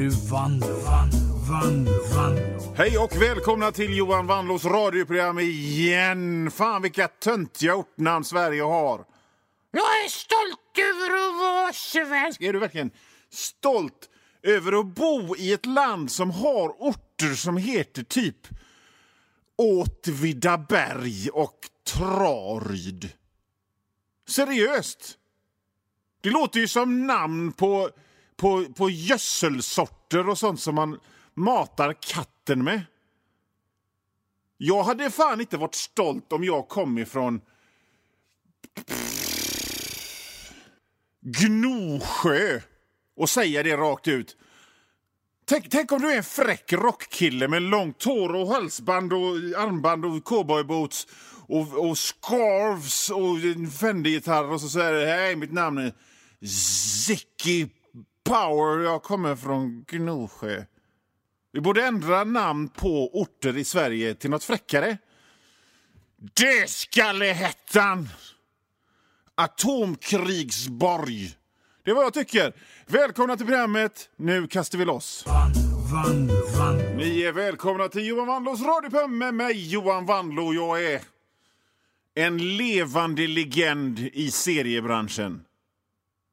nu Vanlo, Vanlo, Vanlo, Hej och välkomna till Johan Vanlos radioprogram igen. Fan vilka töntiga ortnamn Sverige har. Jag är stolt över att vara svensk. Är du verkligen stolt över att bo i ett land som har orter som heter typ Åtvidaberg och Traryd? Seriöst? Det låter ju som namn på, på, på gödselsorter och sånt som man matar katten med. Jag hade fan inte varit stolt om jag kom ifrån Gnosjö och säga det rakt ut. Tänk, tänk om du är en fräck rockkille med långt hår och halsband och armband och cowboyboots och, och scarves och en Fendi-gitarr och så säger du hej, mitt namn är Zicky Power, jag kommer från Gnosjö. Vi borde ändra namn på orter i Sverige till något fräckare. Dödskallehettan! Atomkrigsborg. Det är vad jag tycker. Välkomna till programmet. Nu kastar vi loss. Vanlo, Vanlo. Ni är välkomna till Johan Wanlås radioprogram med mig, Johan Wanlå. Jag är en levande legend i seriebranschen.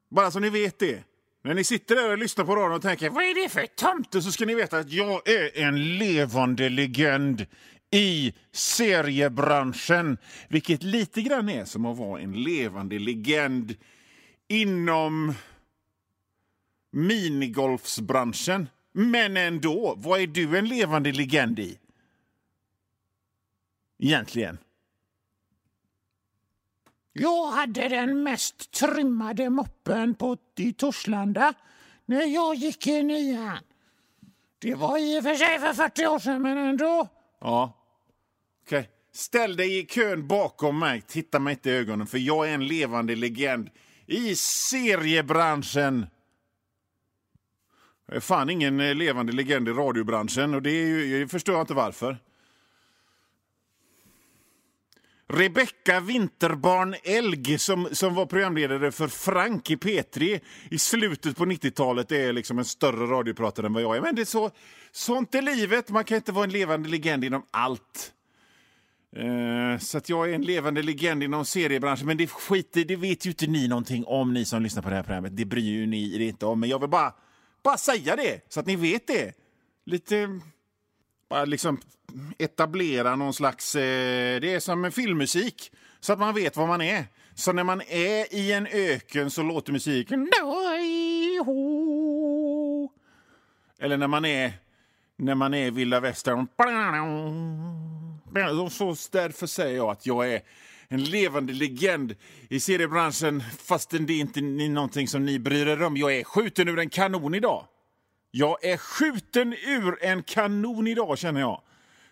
Bara så ni vet det. När ni sitter där och lyssnar på radion och tänker vad är det för tomte så ska ni veta att jag är en levande legend i seriebranschen. Vilket lite grann är som att vara en levande legend inom minigolfsbranschen. Men ändå, vad är du en levande legend i? Egentligen. Jag hade den mest trimmade moppen på, i Torslanda när jag gick i nian. Det var i och för sig för 40 år sedan, men ändå. Ja. Okej. Ställ dig i kön bakom mig. Titta mig inte i ögonen, för jag är en levande legend i seriebranschen. Jag är fan ingen eh, levande legend i radiobranschen och det är ju, jag förstår inte varför. Rebecka Winterbarn Elg som, som var programledare för Frank i P3 i slutet på 90-talet är liksom en större radiopratare än vad jag är. Men det är så, sånt är livet. Man kan inte vara en levande legend inom allt. Eh, så att jag är en levande legend inom seriebranschen. Men det skiter, det vet ju inte ni någonting om, ni som lyssnar på det här programmet. Det bryr ju ni er inte om. Men jag vill bara, bara säga det, så att ni vet det. Lite... Bara liksom etablera någon slags... Eh, det är som filmmusik, så att man vet var man är. Så när man är i en öken så låter musiken... Eller när man är, när man är i vilda västern... Så därför säger jag att jag är en levande legend i seriebranschen fastän det inte är någonting som ni bryr er om. Jag är skjuten ur en kanon idag. Jag är skjuten ur en kanon idag, känner jag.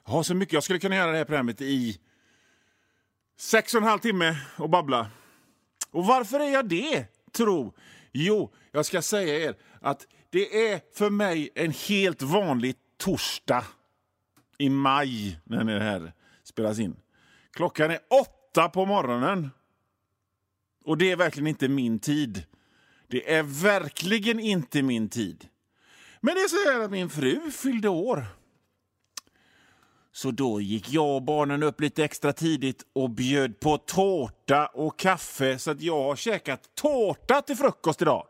Jag har så mycket. Jag skulle kunna göra det här programmet i sex och en halv timme och babbla. Och varför är jag det, tro? Jo, jag ska säga er att det är för mig en helt vanlig torsdag i maj när det här spelas in. Klockan är åtta på morgonen. Och det är verkligen inte min tid. Det är verkligen inte min tid. Men det är så här att min fru fyllde år. Så då gick jag och barnen upp lite extra tidigt och bjöd på tårta och kaffe så att jag har käkat tårta till frukost idag.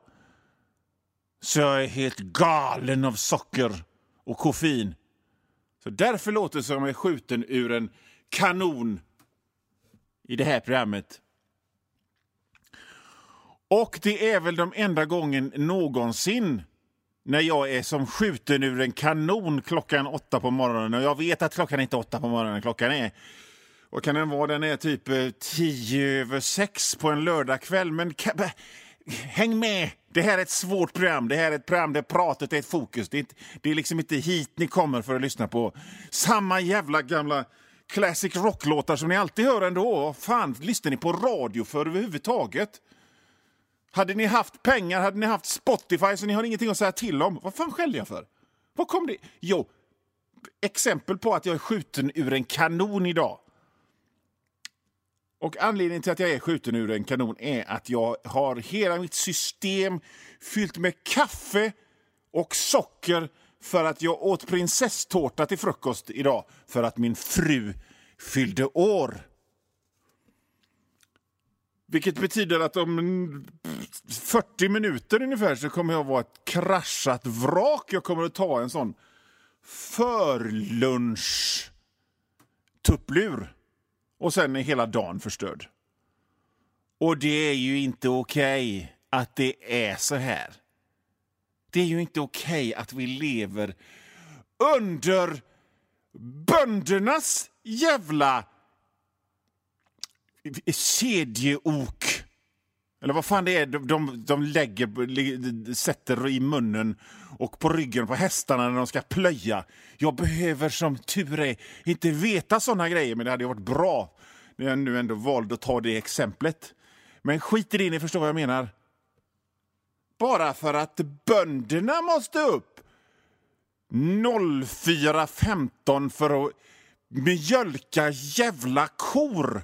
Så jag är helt galen av socker och koffein. Så därför låter det som jag är skjuten ur en kanon i det här programmet. Och det är väl de enda gången någonsin när jag är som skjuten ur en kanon klockan åtta på morgonen. Och jag vet att klockan är inte åtta på morgonen, klockan är... Vad kan den vara? Den är typ eh, tio över sex på en lördagkväll. Men häng med! Det här är ett svårt program. Det här är ett program där pratet är ett fokus. Det är, inte, det är liksom inte hit ni kommer för att lyssna på samma jävla gamla classic rock-låtar som ni alltid hör ändå. Vad fan lyssnar ni på radio för överhuvudtaget? Hade ni haft pengar, hade ni haft Spotify så ni har ingenting att säga till om. Vad fan skällde jag för? Vad kom det? Jo, exempel på att jag är skjuten ur en kanon idag. Och anledningen till att jag är skjuten ur en kanon är att jag har hela mitt system fyllt med kaffe och socker för att jag åt prinsesstårta till frukost idag för att min fru fyllde år. Vilket betyder att om 40 minuter ungefär så kommer jag vara ett kraschat vrak. Jag kommer att ta en sån förlunch-tupplur. Och sen är hela dagen förstörd. Och det är ju inte okej okay att det är så här. Det är ju inte okej okay att vi lever under böndernas jävla kedjeok. Eller vad fan det är de, de, de lägger, sätter i munnen och på ryggen på hästarna när de ska plöja. Jag behöver som tur är inte veta såna grejer, men det hade varit bra när jag nu ändå valde att ta det exemplet. Men skit i det, ni förstår vad jag menar. Bara för att bönderna måste upp 04.15 för att mjölka jävla kor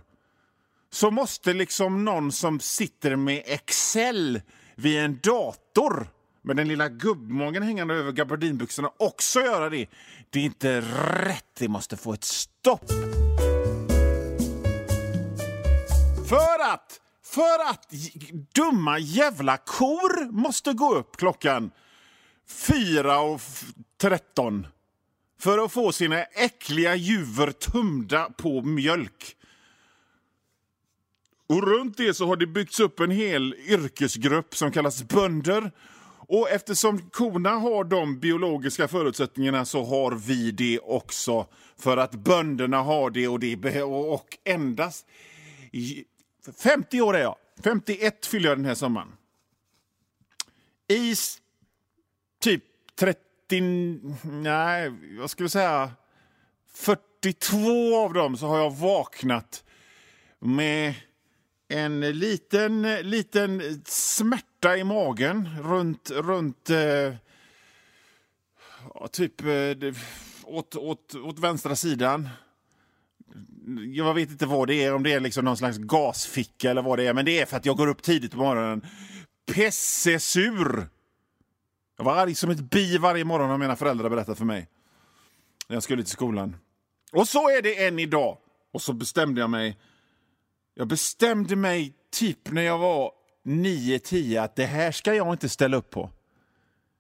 så måste liksom någon som sitter med Excel vid en dator med den lilla gubbmagen hängande över gabardinbyxorna också göra det. Det är inte rätt. Det måste få ett stopp. För att, för att dumma jävla kor måste gå upp klockan 4.13 för att få sina äckliga juver tumda på mjölk. Och runt det så har det byggts upp en hel yrkesgrupp som kallas bönder. Och eftersom korna har de biologiska förutsättningarna så har vi det också. För att bönderna har det och det och endast... 50 år är jag. 51 fyller jag den här sommaren. I typ 30... Nej, jag skulle säga 42 av dem så har jag vaknat med en liten, liten smärta i magen runt, runt eh, typ eh, åt, åt, åt vänstra sidan. Jag vet inte vad det är, om det är liksom någon slags gasficka eller vad det är, men det är för att jag går upp tidigt på morgonen. Pessesur! Jag var arg som ett bi varje morgon har mina föräldrar berättat för mig. När jag skulle till skolan. Och så är det än idag. Och så bestämde jag mig jag bestämde mig typ när jag var 9-10 att det här ska jag inte ställa upp på.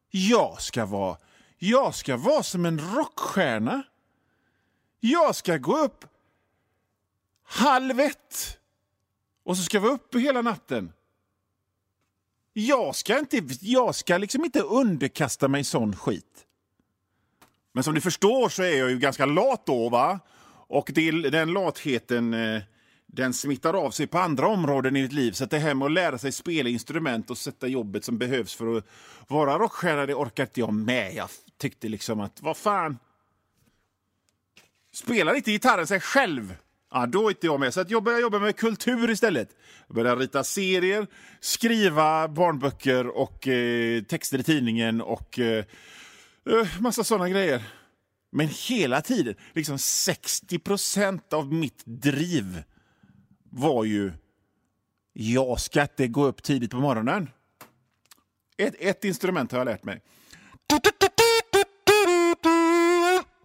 Jag ska vara, jag ska vara som en rockstjärna. Jag ska gå upp halv ett och så ska jag vara uppe hela natten. Jag ska, inte, jag ska liksom inte underkasta mig sån skit. Men som ni förstår så är jag ju ganska lat då, va? Och det, den latheten eh, den smittar av sig på andra områden i ditt liv. Så att det här med att lära sig spela instrument och sätta jobbet som behövs för att vara rockstjärna, det orkar inte jag med. Jag tyckte liksom att, vad fan. Spelar inte gitarren sig själv, ja, då är inte jag med. Så att jag började jobba med kultur istället. Jag började rita serier, skriva barnböcker och eh, texter i tidningen och eh, eh massa sådana grejer. Men hela tiden, liksom 60 procent av mitt driv var ju jag ska inte gå upp tidigt på morgonen. Ett, ett instrument har jag lärt mig.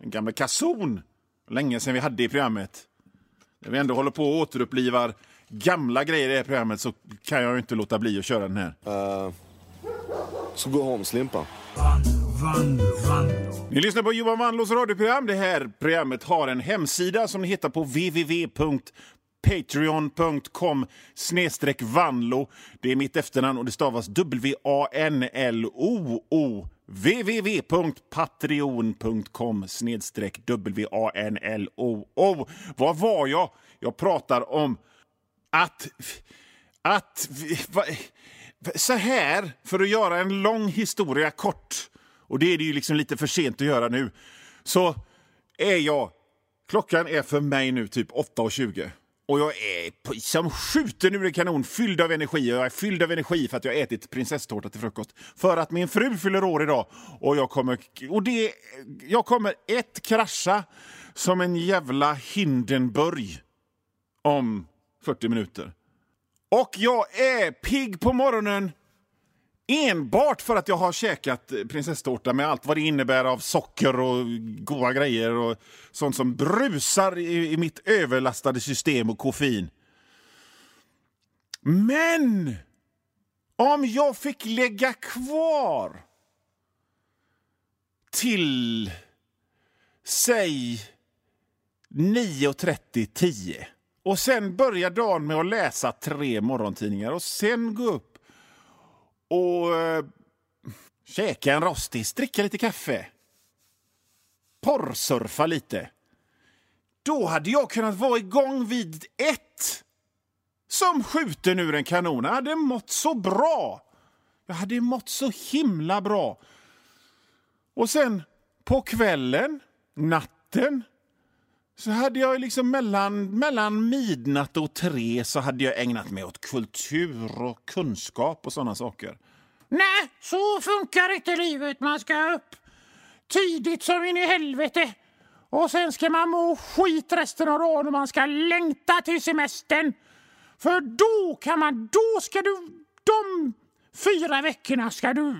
En gammal kason. Länge sedan vi hade i programmet. När vi ändå håller på och återupplivar gamla grejer i det här programmet så kan jag inte låta bli att köra den här. Uh, så gå hem, Slimpa. Ni lyssnar på Johan Wanlås radioprogram. Det här programmet har en hemsida som ni hittar på www patreon.com snedstreck vanlo. Det är mitt efternamn och det stavas W-A-N-L-O-O www.patreon.com snedstreck W-A-N-L-O-O. Vad var jag? Jag pratar om att... Att... Så här, för att göra en lång historia kort, och det är det ju liksom lite för sent att göra nu, så är jag... Klockan är för mig nu typ 8.20. Och jag är som skjuten ur en kanon, fylld av energi. Och jag är fylld av energi för att jag ätit prinsesstårta till frukost. För att min fru fyller år idag. Och jag kommer... Och det, jag kommer ett krascha som en jävla Hindenburg om 40 minuter. Och jag är pigg på morgonen Enbart för att jag har käkat prinsesstårta med allt vad det innebär av socker och goda grejer och sånt som brusar i, i mitt överlastade system och koffein. Men om jag fick lägga kvar till, säg 9.30, 10 och sen börja dagen med att läsa tre morgontidningar och sen gå upp och eh, käka en rostis, dricka lite kaffe, porrsurfa lite. Då hade jag kunnat vara igång vid ett som skjuten ur en kanon. Jag hade mått så bra. Jag hade mått så himla bra. Och sen på kvällen, natten, så hade jag liksom mellan, mellan midnatt och tre så hade jag ägnat mig åt kultur och kunskap och sådana saker. Nej, så funkar inte livet. Man ska upp tidigt som in i helvete. Och sen ska man må skit resten av dagen och man ska längta till semestern. För då kan man, då ska du, de fyra veckorna ska du,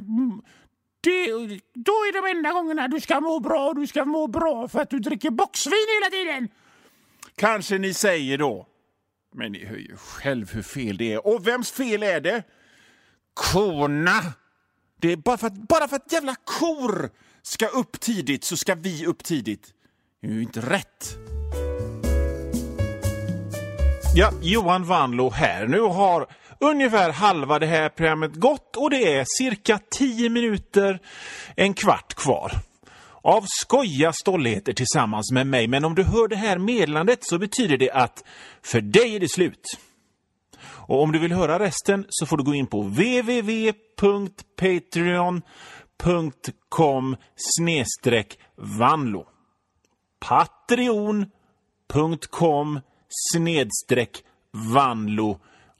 det, då är de enda gångerna du ska må bra. Du ska må bra för att du dricker boxvin hela tiden. Kanske ni säger då. Men ni hör ju själv hur fel det är. Och vems fel är det? Korna! Det är bara för, att, bara för att jävla kor ska upp tidigt så ska vi upp tidigt. Det är ju inte rätt. Ja, Johan Vanlo här. Nu har ungefär halva det här programmet gått och det är cirka 10 minuter, en kvart kvar. Av skoja stolligheter tillsammans med mig, men om du hör det här meddelandet så betyder det att för dig är det slut. Och om du vill höra resten så får du gå in på www.patreon.com snedstreck vanlo. Patreon.com snedstreck vanlo